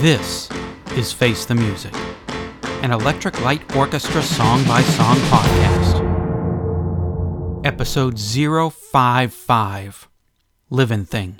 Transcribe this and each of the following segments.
This is Face the Music, an Electric Light Orchestra song by song podcast. Episode 055 Living Thing.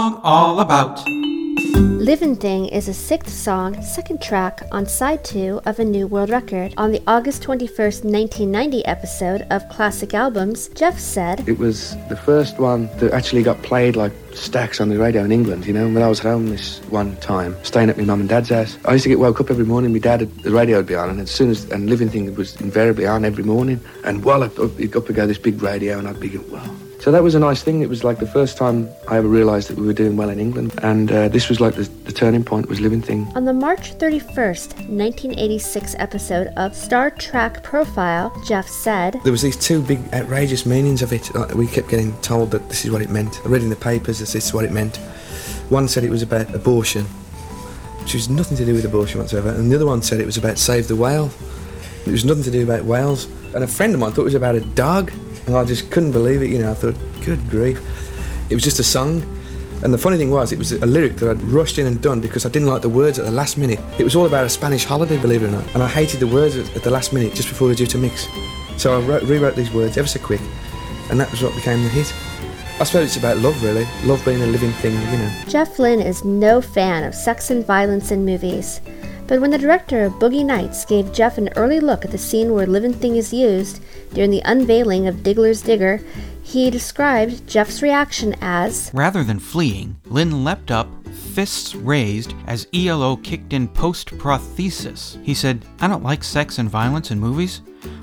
Song all about? Livin' Thing is a sixth song, second track on side two of a New World Record. On the August 21st, 1990 episode of Classic Albums, Jeff said, It was the first one that actually got played like stacks on the radio in England, you know. When I was home this one time, staying at my mum and dad's house, I used to get woke up every morning, my dad, had, the radio would be on, and as soon as, and Living Thing was invariably on every morning. And while I'd, it'd up would go this big radio, and I'd be going, wow. So that was a nice thing. It was like the first time I ever realised that we were doing well in England. And uh, this was like the, the turning point was Living Thing. on the March 31st, 1986 episode of Star Trek Profile, Jeff said, There was these two big outrageous meanings of it. Like, we kept getting told that this is what it meant. I read in the papers that this is what it meant. One said it was about abortion, which was nothing to do with abortion whatsoever, and the other one said it was about save the whale. It was nothing to do about whales. And a friend of mine thought it was about a dog, and I just couldn't believe it. You know, I thought, good grief. It was just a song. And the funny thing was, it was a lyric that I'd rushed in and done because I didn't like the words at the last minute. It was all about a Spanish holiday, believe it or not. And I hated the words at, the last minute, just before they're due to mix. So I wrote, rewrote these words ever so quick, and that was what became the hit. I suppose it's about love, really. Love being a living thing, you know. Jeff Lynne is no fan of sex and violence in movies. But when the director of Boogie Nights gave Jeff an early look at the scene where Living Thing is used during the unveiling of Diggler's Digger, he described Jeff's reaction as Rather than fleeing, Lynne leapt up, fists raised, as ELO kicked in post prothesis. He said, I don't like sex and violence in movies,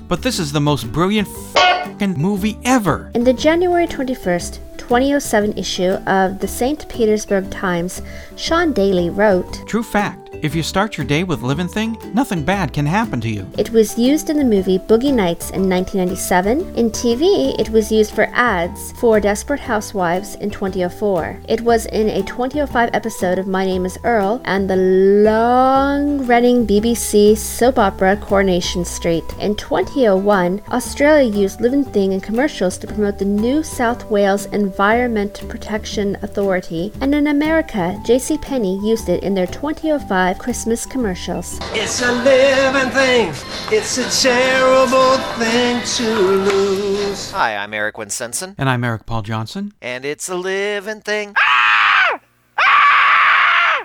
but this is the most brilliant fing movie ever. In the January 21st, 2007 issue of the St. Petersburg Times, Sean Daly wrote, True fact, if you start your day with Living Thing, nothing bad can happen to you. It was used in the movie Boogie Nights in 1997. In TV, it was used for ads for Desperate Housewives in 2004. It was in a 2005 episode of My Name is Earl and the long running BBC soap opera Coronation Street. In 2001, Australia used Living Thing in commercials to promote the New South Wales Environment Protection Authority, and in America, JCPenney used it in their 2005 Christmas commercials. It's a living thing. It's a terrible thing to lose. Hi, I'm Eric Winsenson, And I'm Eric Paul Johnson. and it's a living thing.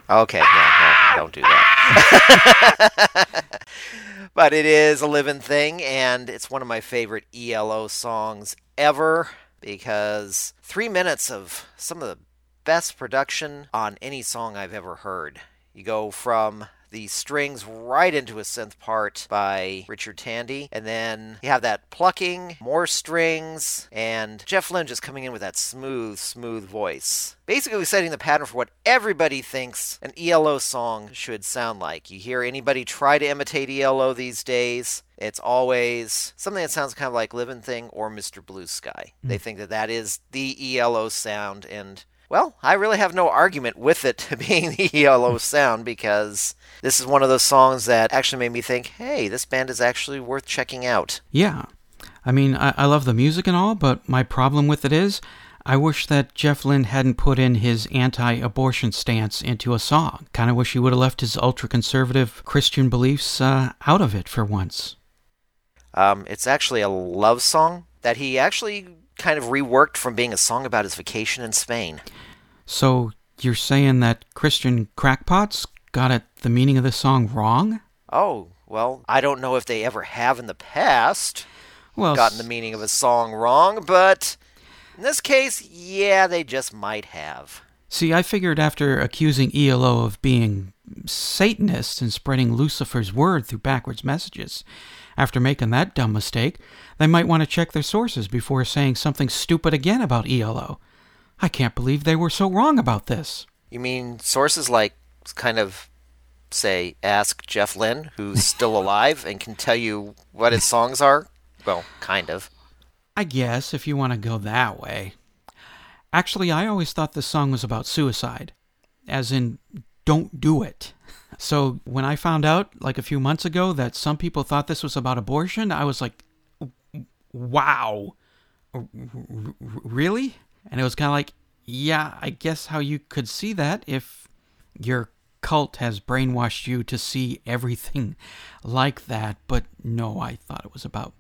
Okay, yeah, no, don't do that. but it is a living thing, and it's one of my favorite ELO songs ever because three minutes of some of the best production on any song I've ever heard. You go from the strings right into a synth part by Richard Tandy, and then you have that plucking, more strings, and Jeff Lynne just coming in with that smooth, smooth voice. Basically, setting the pattern for what everybody thinks an ELO song should sound like. You hear anybody try to imitate ELO these days, it's always something that sounds kind of like Living Thing or Mr. Blue Sky. They hmm. think that that is the ELO sound, and well, I really have no argument with it being the ELO sound because this is one of those songs that actually made me think, hey, this band is actually worth checking out. Yeah. I mean, I, I love the music and all, but my problem with it is I wish that Jeff Lynne hadn't put in his anti abortion stance into a song. Kind of wish he would have left his ultra conservative Christian beliefs uh, out of it for once. Um, it's actually a love song that he actually kind of reworked from being a song about his vacation in Spain. So You're saying that Christian crackpots got it the meaning of this song wrong? Oh, well, I don't know if they ever have in the past Well, gotten the meaning of a song wrong, but in this case, yeah, they just might have. See, I figured after accusing ELO of being Satanists and spreading Lucifer's word through backwards messages, after making that dumb mistake, they might want to check their sources before saying something stupid again about ELO. I can't believe they were so wrong about this. You mean sources like kind of say ask Jeff Lynne, who's still alive and can tell you what his songs are? Well, kind of. I guess, if you want to go that way. Actually, I always thought this song was about suicide, as in, don't do it. So when I found out, like a few months ago, that some people thought this was about abortion, I was like, wow. Really? And it was kind of like, yeah, I guess how you could see that if your cult has brainwashed you to see everything like that. But no, I thought it was about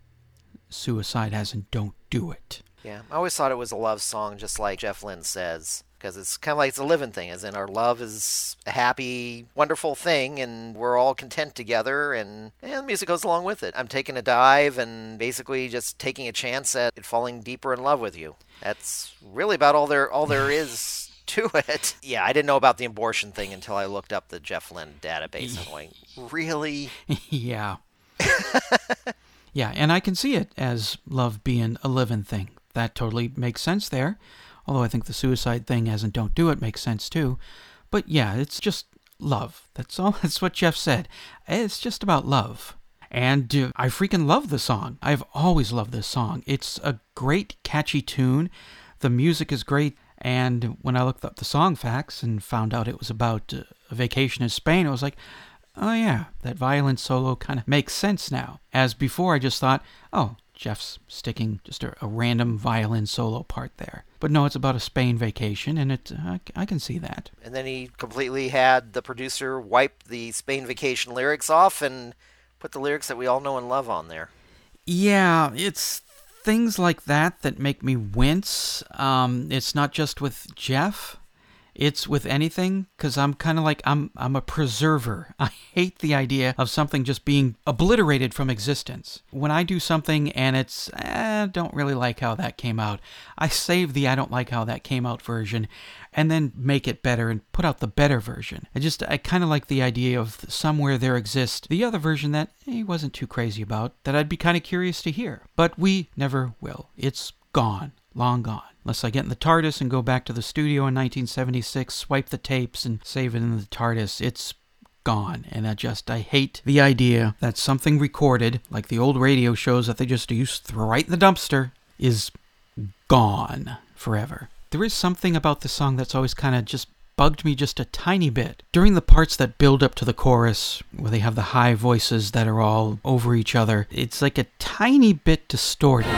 suicide, as in, don't do it. Yeah, I always thought it was a love song, just like Jeff Lynne says, because it's kind of like it's a living thing, as in our love is a happy, wonderful thing, and we're all content together, and, and the music goes along with it. I'm taking a dive and basically just taking a chance at falling deeper in love with you. That's really about all there all there is to it. Yeah, I didn't know about the abortion thing until I looked up the Jeff Lynne database. I'm going, really? yeah. yeah, and I can see it as love being a living thing. That totally makes sense there. Although I think the suicide thing as in don't do it makes sense too. But yeah, it's just love. That's all. That's what Jeff said. It's just about love. And uh, I freaking love the song. I've always loved this song. It's a great, catchy tune. The music is great. And when I looked up the song facts and found out it was about uh, a vacation in Spain, I was like, oh yeah, that violin solo kind of makes sense now. As before, I just thought, oh, Jeff's sticking just a, a random violin solo part there. But no, it's about a Spain vacation, and it I, I can see that. And then he completely had the producer wipe the Spain vacation lyrics off and put the lyrics that we all know and love on there. Yeah, it's things like that that make me wince. Um, it's not just with Jeff. It's with anything because I'm kind of like I'm I'm a preserver. I hate the idea of something just being obliterated from existence. When I do something and it's eh, don't really like how that came out, I save the I don't like how that came out version, and then make it better and put out the better version. I just I kind of like the idea of somewhere there exists the other version that he wasn't too crazy about that I'd be kind of curious to hear, but we never will. It's gone, long gone. Unless I get in the TARDIS and go back to the studio in 1976, swipe the tapes and save it in the TARDIS, it's gone. And I just, I hate the idea that something recorded, like the old radio shows that they just used to throw right in the dumpster, is gone forever. There is something about the song that's always kind of just bugged me just a tiny bit. During the parts that build up to the chorus, where they have the high voices that are all over each other, it's like a tiny bit distorted.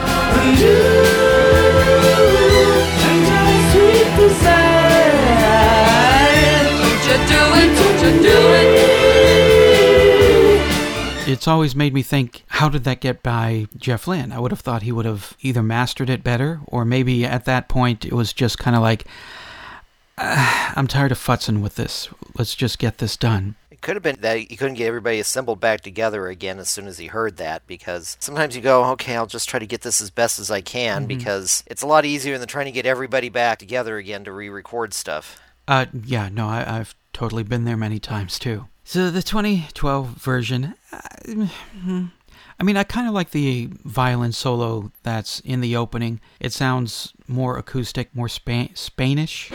It's always made me think, how did that get by Jeff Lynne? I would have thought he would have either mastered it better, or maybe at that point it was just kind of like, "Ah, I'm tired of futzing with this. Let's just get this done. It could have been that he couldn't get everybody assembled back together again as soon as he heard that because sometimes you go, okay, I'll just try to get this as best as I can because it's a lot easier than trying to get everybody back together again to re record stuff. Uh, yeah, no, I, I've totally been there many times too. So the 2012 version, uh, hmm, I mean, I kind of like the violin solo that's in the opening. It sounds more acoustic, more Spa- Spanish.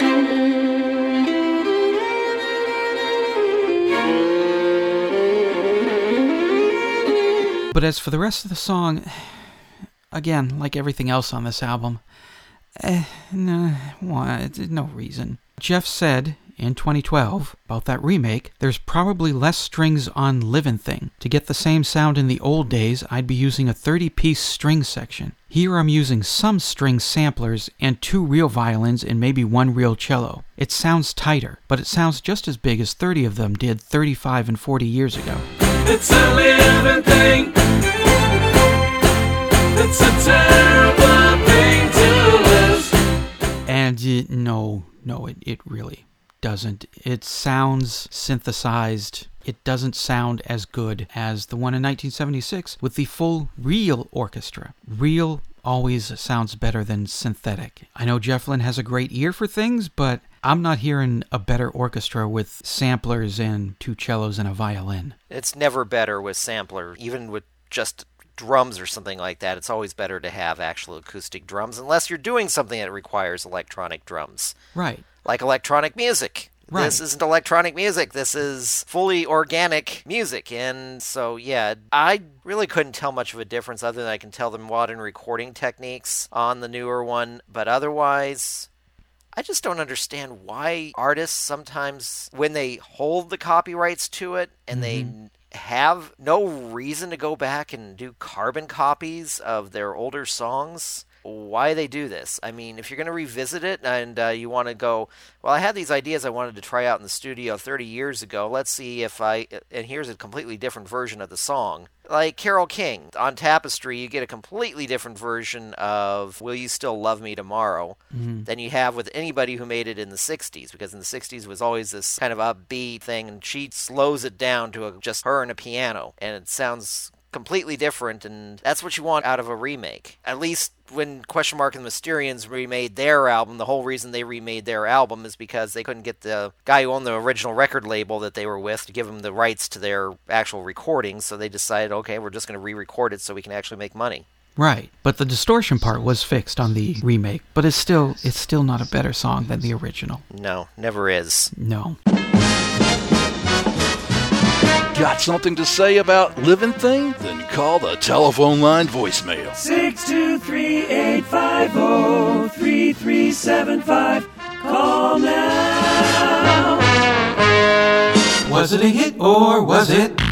But as for the rest of the song, again, like everything else on this album, eh, why, no reason. Jeff said in 2012 about that remake, there's probably less strings on Livin' Thing. To get the same sound in the old days, I'd be using a 30 piece string section. Here I'm using some string samplers and two real violins and maybe one real cello. It sounds tighter, but it sounds just as big as 30 of them did 35 and 40 years ago. It's a living thing. It's a terrible thing to lose. And it, no, no, it, it really doesn't. It sounds synthesized. It doesn't sound as good as the one in 1976 with the full real orchestra. Real always sounds better than synthetic. I know Jeff Lynne has a great ear for things, but I'm not hearing a better orchestra with samplers and two cellos and a violin. It's never better with sampler, even with just drums or something like that. It's always better to have actual acoustic drums, unless you're doing something that requires electronic drums, Right. Like electronic music. Right. This isn't electronic music. This is fully organic music. And so, yeah, I really couldn't tell much of a difference other than I can tell the modern recording techniques on the newer one. But otherwise, I just don't understand why artists sometimes, when they hold the copyrights to it and they mm-hmm. have no reason to go back and do carbon copies of their older songs, why they do this. I mean, if you're going to revisit it and uh, you want to go, well, I had these ideas I wanted to try out in the studio 30 years ago. Let's see if I, and here's a completely different version of the song. Like Carole King on Tapestry, you get a completely different version of Will You Still Love Me Tomorrow than you have with anybody who made it in the 60s, because in the 60s was always this kind of upbeat thing, and she slows it down to a, just her and a piano, and it sounds completely different, and that's what you want out of a remake. At least when Question Mark and the Mysterians remade their album, the whole reason they remade their album is because they couldn't get the guy who owned the original record label that they were with to give them the rights to their actual recordings, so they decided, okay, we're just going to re-record it so we can actually make money. Right. But the distortion part was fixed on the remake, but it's still it's still not a better song than the original. No, never is. No. Got something to say about Living Thing? Then call the telephone line voicemail. 623-850-3375. Call now. Was it a hit or was it?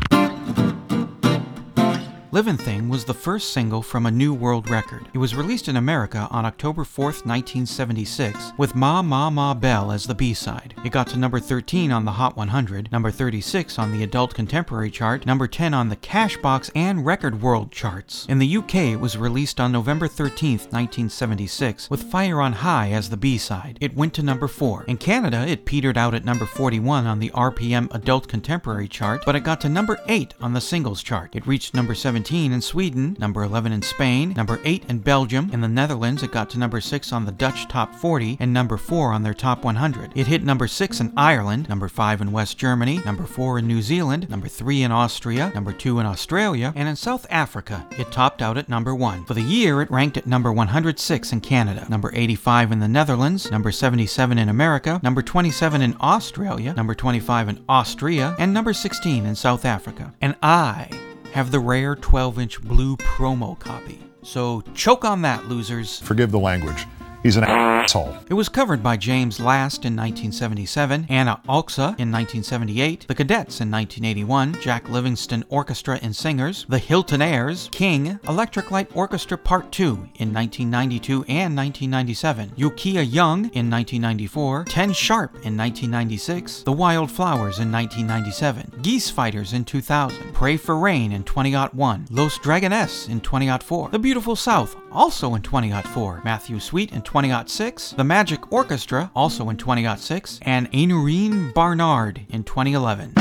Livin' Thing was the first single from a New World record. It was released in America on October 4, 1976, with Ma Ma Ma Belle as the B-side. It got to number 13 on the Hot 100, number 36 on the Adult Contemporary chart, number 10 on the Cashbox and Record World charts. In the UK, it was released on November 13, 1976, with Fire on High as the B-side. It went to number 4. In Canada, it petered out at number 41 on the RPM Adult Contemporary chart, but it got to number 8 on the singles chart. It reached number 17 in Sweden, number 11 in Spain, number 8 in Belgium. In the Netherlands, it got to number 6 on the Dutch Top 40 and number 4 on their Top 100. It hit number 6 in Ireland, number 5 in West Germany, number 4 in New Zealand, number 3 in Austria, number 2 in Australia, and in South Africa, it topped out at number 1. For the year, it ranked at number 106 in Canada, number 85 in the Netherlands, number 77 in America, number 27 in Australia, number 25 in Austria, and number 16 in South Africa. And I have the rare 12 inch blue promo copy. So choke on that, losers. Forgive the language. He's an asshole. It was covered by James Last in 1977, Anna Alxa in 1978, The Cadets in 1981, Jack Livingston Orchestra and Singers, The Hiltonaires, King, Electric Light Orchestra Part 2 in 1992 and 1997, Yukiya Young in 1994, Ten Sharp in 1996, The Wildflowers in 1997, Geese Fighters in 2000, Pray for Rain in 2001, Los Dragones in 2004, The Beautiful South also in 2004, Matthew Sweet in 2006, The Magic Orchestra also in 2006, and Ainurine Barnard in 2011.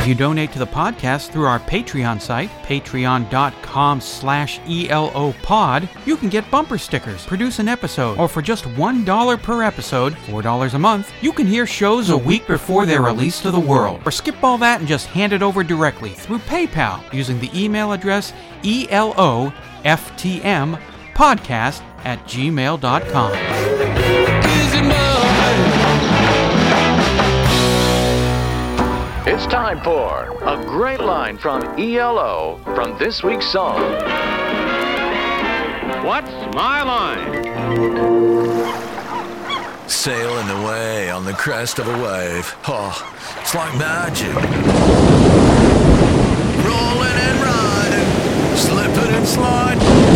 If you donate to the podcast through our Patreon site, patreon.com slash elopod, you can get bumper stickers, produce an episode, or for just $1 per episode, $4 a month, you can hear shows a week before they're released to the world. Or skip all that and just hand it over directly through PayPal using the email address eloftm podcast at gmail.com. It's time for a great line from ELO from this week's song. What's my line? Sailing away on the crest of a wave. Oh, it's like magic. Rolling and riding, slipping and sliding.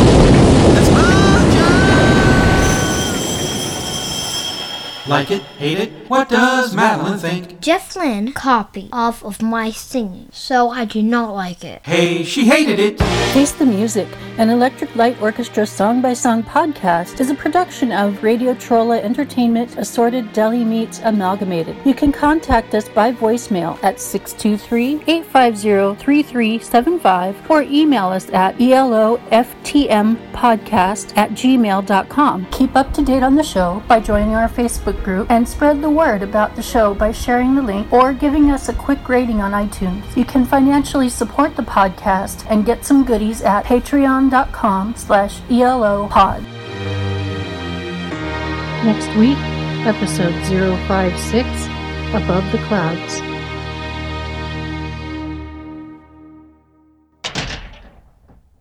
Like it? Hate it? What does Madeline think? Jeff Lynne copied off of my singing, so I do not like it. Hey, she hated it. Face the Music, an Electric Light Orchestra song by song podcast, is a production of Radio Trolla Entertainment Assorted Deli Meats Amalgamated. You can contact us by voicemail at 623 850 3375 or email us at eloftmpodcast at gmail.com. Keep up to date on the show by joining our Facebook group and spread the word about the show by sharing the link or giving us a quick rating on iTunes. You can financially support the podcast and get some goodies at patreon.com slash elopod. Next week, episode 056, Above the Clouds.